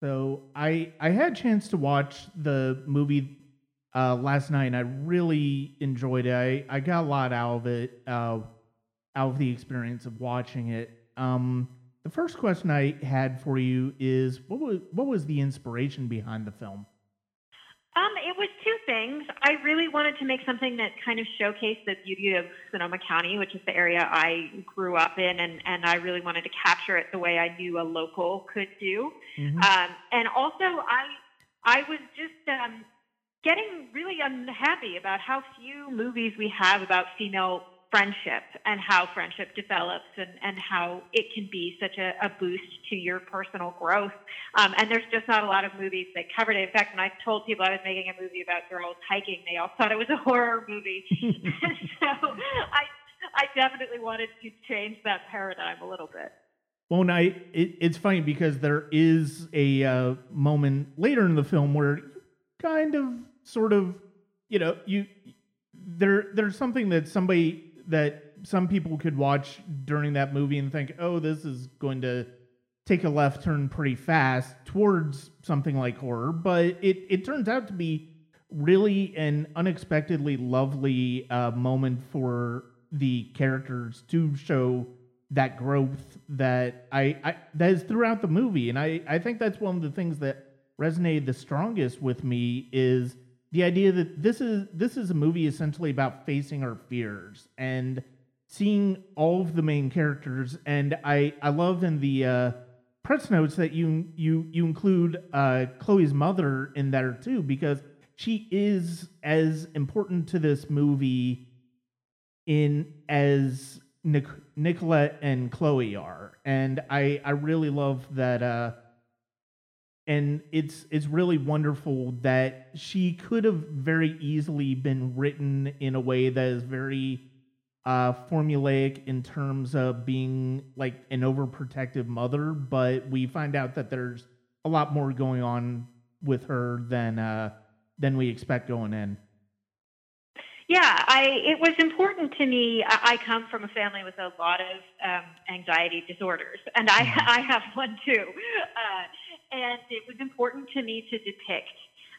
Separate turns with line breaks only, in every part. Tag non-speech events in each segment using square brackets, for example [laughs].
So I I had a chance to watch the movie uh, last night. and I really enjoyed it. I, I got a lot out of it, uh, out of the experience of watching it. Um, the first question I had for you is what was what was the inspiration behind the film?
Um, it was two things. I really wanted to make something that kind of showcased the beauty of Sonoma County, which is the area I grew up in, and, and I really wanted to capture it the way I knew a local could do.
Mm-hmm.
Um, and also, I I was just um, getting really unhappy about how few movies we have about female friendship and how friendship develops and, and how it can be such a, a boost to your personal growth. Um, and there's just not a lot of movies that covered it. In fact, when I told people I was making a movie about girls hiking, they all thought it was a horror movie. [laughs] [laughs] so I, I definitely wanted to change that paradigm a little bit.
Well, and I, it, it's funny because there is a uh, moment later in the film where kind of, sort of, you know, you there there's something that somebody that some people could watch during that movie and think, oh, this is going to take a left turn pretty fast towards something like horror, but it, it turns out to be really an unexpectedly lovely uh, moment for the characters to show that growth that I, I that is throughout the movie, and I I think that's one of the things that resonated the strongest with me is the idea that this is this is a movie essentially about facing our fears and seeing all of the main characters. And i i love in the uh press notes that you you you include uh chloe's mother in there too because she is as important to this movie in as Nic- Nicolette and Chloe are. And I I really love that uh and it's it's really wonderful that she could have very easily been written in a way that is very uh, formulaic in terms of being like an overprotective mother, but we find out that there's a lot more going on with her than uh, than we expect going in.
Yeah, I it was important to me. I, come from a family with a lot of um, anxiety disorders, and I
Mhm.
I have one too. Uh, and it was important to me to depict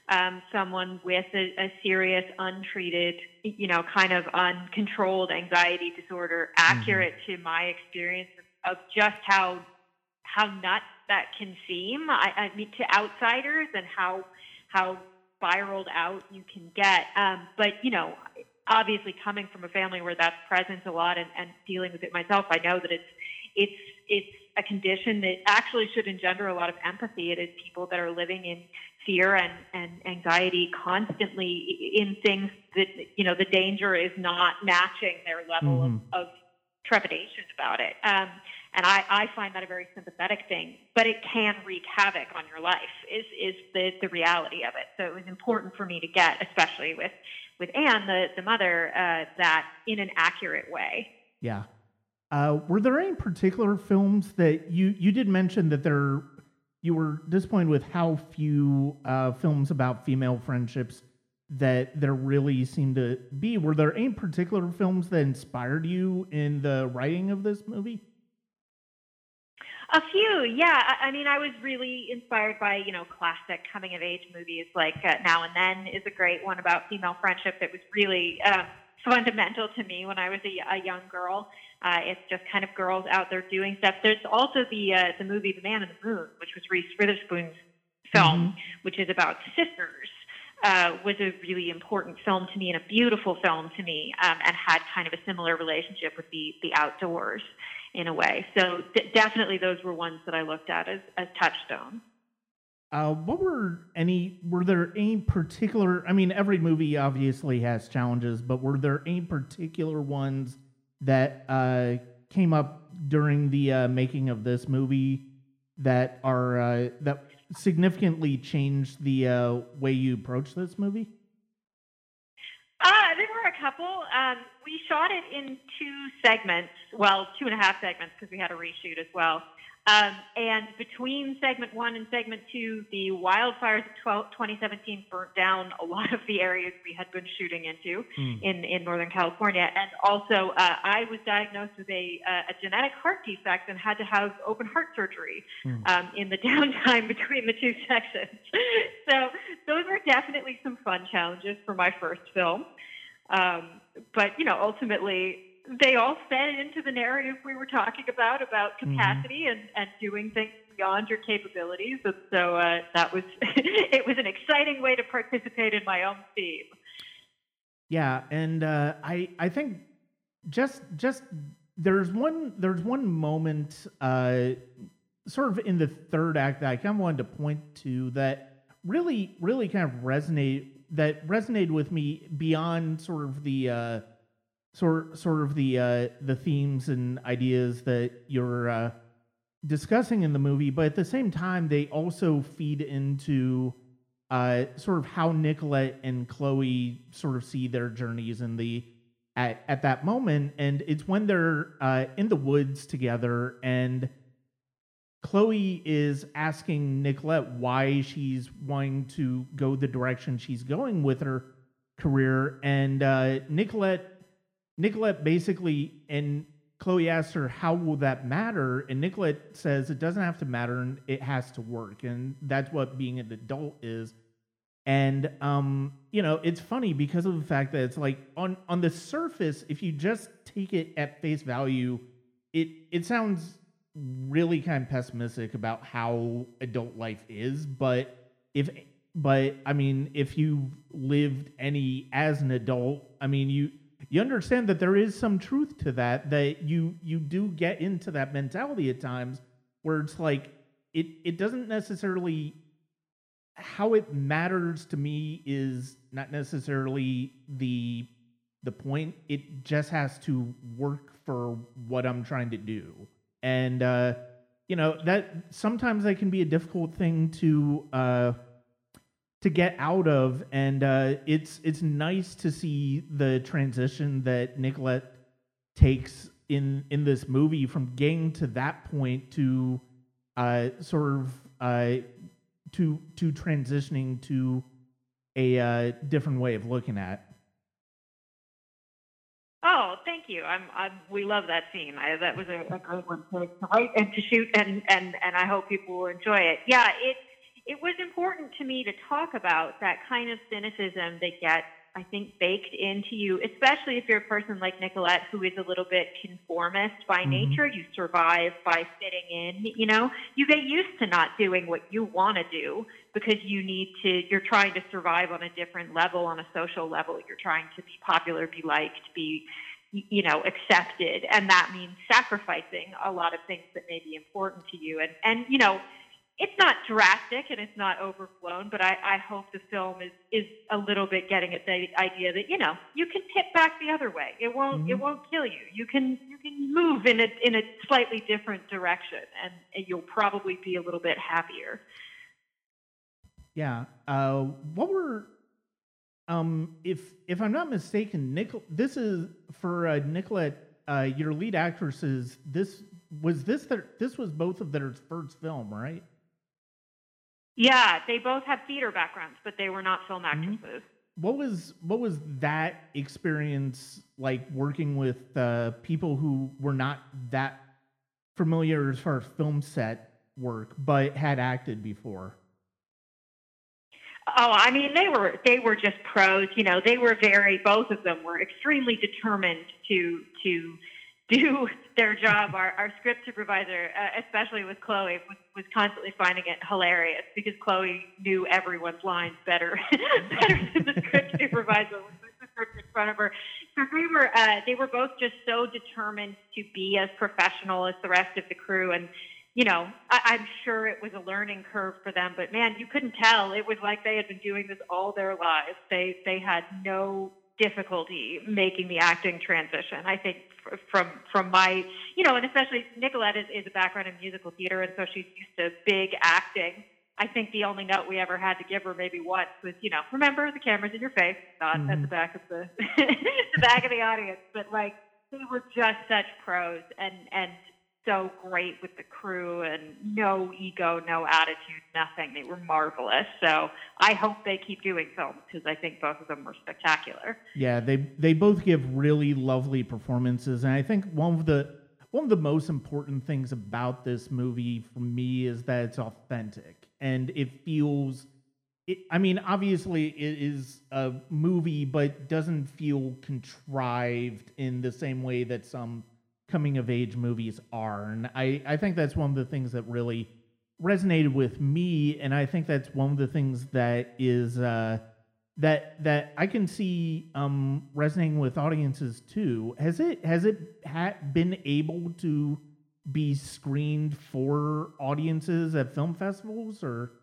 um, someone with a, a serious, untreated, you know, kind of uncontrolled anxiety disorder, accurate to my experience of, of just how how nuts that can seem. I, I mean, to outsiders and how how spiraled out you can get. Um, but you know, obviously, coming from a family where that's present a lot and, and dealing with it myself, I know that it's it's it's a condition that actually should engender a lot of empathy. It is people that are living in fear and, and anxiety constantly in things that you know the danger is not matching their level
Mhm.
of, of trepidation about it. Um, and I, I find that a very sympathetic thing, but it can wreak havoc on your life. Is is the the reality of it? So it was important for me to get, especially with with Anne, the the mother, uh, that in an accurate way.
Yeah. Uh, were there any particular films that you you did mention that there you were disappointed with how few uh, films about female friendships that there really seemed to be? Were there any particular films that inspired you in the writing of this movie?
A few, yeah. I, I mean, I was really inspired by you know classic coming of age movies like uh, Now and Then is a great one about female friendship that was really um, fundamental to me when I was a, a young girl. Uh, it's just kind of girls out there doing stuff. There's also the uh, the movie The Man in the Moon, which was Reese Witherspoon's film, which is about sisters. Uh, was a really important film to me and a beautiful film to me, um, and had kind of a similar relationship with the the outdoors in a way. So d- definitely those were ones that I looked at as, as touchstones.
Uh, what were any? Were there any particular? I mean, every movie obviously has challenges, but were there any particular ones that uh, came up during the uh, making of this movie that are uh, that significantly changed the uh, way you approach this movie?
Uh, there were a couple. Um, we shot it in two segments, well, two and a half segments because we had a reshoot as well. Um, and between segment one and segment two, the wildfires of 12, 2017 burnt down a lot of the areas we had been shooting into mm. in, in Northern California. And also, uh, I was diagnosed with a, uh, a genetic heart defect and had to have open heart surgery mm. um, in the [laughs] downtime between the two sections. [laughs] so those were definitely some fun challenges for my first film. Um, but, you know, ultimately, they all fed into the narrative we were talking about about mm-hmm. capacity mm-hmm. and, and doing things beyond your capabilities. And so uh, that was [laughs] it was an exciting way to participate in my own theme.
Yeah, and uh, I I think just just there's one there's one moment uh, sort of in the third act that I kind of wanted to point to that really really kind of resonate that resonated with me beyond sort of the uh, sort sort of the uh, the themes and ideas that you're uh, discussing in the movie, but at the same time, they also feed into uh, sort of how Nicolette and Chloe sort of see their journeys in the at at that moment, and it's when they're uh, in the woods together and. Chloe is asking Nicolette why she's wanting to go the direction she's going with her career, and uh, Nicolette Nicolette basically, and Chloe asks her, How will that matter? And Nicolette says, It doesn't have to matter and it has to work. And that's what being an adult is. And, um, you know, it's funny because of the fact that it's like on, on the surface, if you just take it at face value, it, it sounds really kind of pessimistic about how adult life is. But if, but I mean, if you've lived any as an adult, I mean, you, you understand that there is some truth to that that you you do get into that mentality at times where it's like it it doesn't necessarily how it matters to me is not necessarily the the point. It just has to work for what i'm trying to do. And uh you know that sometimes that can be a difficult thing to uh to get out of, and uh, it's it's nice to see the transition that Nicolette takes in in this movie from getting to that point to uh, sort of uh, to to transitioning to a uh, different way of looking at.
Oh, thank you. I'm, I'm we love that scene. I, that was a, a great one to, write and to shoot, and and and I hope people will enjoy it. Yeah, it it was important to me to talk about that kind of cynicism that gets, I think, baked into you, especially if you're a person like Nicolette who is a little bit conformist by mm-hmm. nature. You survive by fitting in, you know, you get used to not doing what you want to do because you need to, you're trying to survive on a different level, on a social level. You're trying to be popular, be liked, be you know accepted and that means sacrificing a lot of things that may be important to you and and you know it's not drastic and it's not overblown, but I, I hope the film is is a little bit getting at the idea that you know you can tip back the other way. It won't mm-hmm. it won't kill you. You can you can move in a in a slightly different direction, and, and you'll probably be a little bit happier.
Yeah. Uh, what were um if if I'm not mistaken, Nicol this is for uh, Nicolette. Uh, your lead actresses. This was this their this was both of their first film, right?
Yeah, they both have theater backgrounds, but they were not film mm-hmm. actresses.
What was what was that experience like working with uh, people who were not that familiar as far as film set work, but had acted before?
Oh, I mean, they were they were just pros. You know, they were very. Both of them were extremely determined to to do their job. Our, our script supervisor, uh, especially with Chloe, was, was constantly finding it hilarious because Chloe knew everyone's lines better [laughs] better than the script supervisor with the script in front of her. So they were uh, they were both just so determined to be as professional as the rest of the crew and. You know, I, I'm sure it was a learning curve for them, but man, you couldn't tell. It was like they had been doing this all their lives. They they had no difficulty making the acting transition. I think from from my you know, and especially Nicolette is, is a background in musical theater, and so she's used to big acting. I think the only note we ever had to give her maybe once was, you know, remember the camera's in your face, not mm-hmm. at the back of the [laughs] the back of the audience, but like they were just such pros, and and so great with the crew and mm-hmm. no ego, no attitude, nothing. They were marvelous. So I hope they keep doing films because I think both of them were spectacular.
Yeah, they they both give really lovely performances, and I think one of the one of the most important things about this movie for me is that it's authentic and it feels. It, I mean, obviously, it is a movie, but doesn't feel contrived in the same way that some coming of age movies are. And I, I think that's one of the things that really resonated with me. And I think that's one of the things that is uh, that that I can see um, resonating with audiences too. Has it has it ha- been able to be screened for audiences at film festivals or?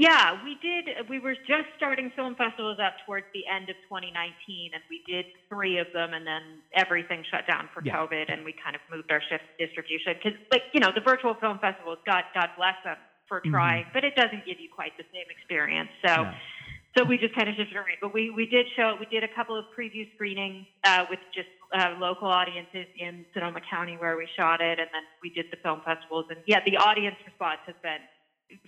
Yeah, we did. We were just starting film festivals up towards the end of 2019, and we did three of them, and then everything shut down for yeah. COVID, and we kind of moved our shift distribution because, like, you know, the virtual film festivals, God, God bless them for mm-hmm. trying, mm-hmm. but it doesn't give you quite the same experience. So. Yeah. So we just kind of shifted around, but we, we did show we did a couple of preview screenings uh, with just uh, local audiences in Sonoma County where we shot it, and then we did the film festivals. And yeah, the audience response has been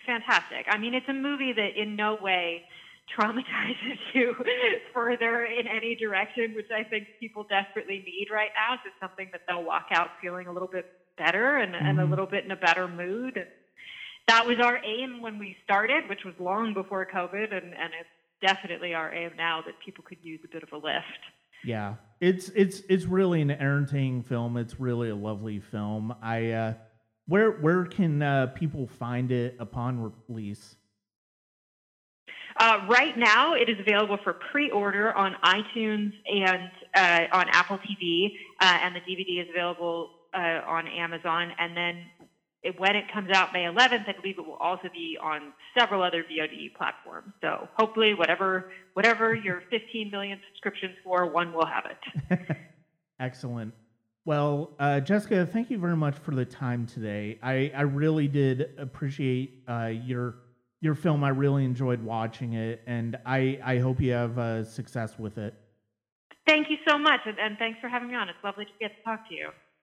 fantastic. I mean, it's a movie that in no way traumatizes [laughs] you further in any direction, which I think people desperately need right now. It's something that they'll walk out feeling a little bit better and, mm-hmm. and a mm-hmm. little bit in a better mood. And that was our aim when we started, which was long before COVID, and, and it's definitely our aim now that people could use a bit of a lift.
Yeah, it's it's it's really an entertaining film. It's really a lovely film. I uh, where where can uh, people find it upon release?
Uh, right now, it is available for pre-order on iTunes and uh, on Apple TV, uh, and the DVD is available uh, on Amazon. And then it, when it comes out May 11th, I believe it will also be on several other VOD platforms. So hopefully, whatever whatever your 15 million subscriptions for, one will have it. [laughs]
Excellent. Well, uh, Jessica, thank you very much for the time today. I, I really did appreciate uh, your your film. I really enjoyed watching it, and I, I hope you have uh, success with it.
Thank you so much, and, and thanks for having me on. It's lovely to get to talk to you.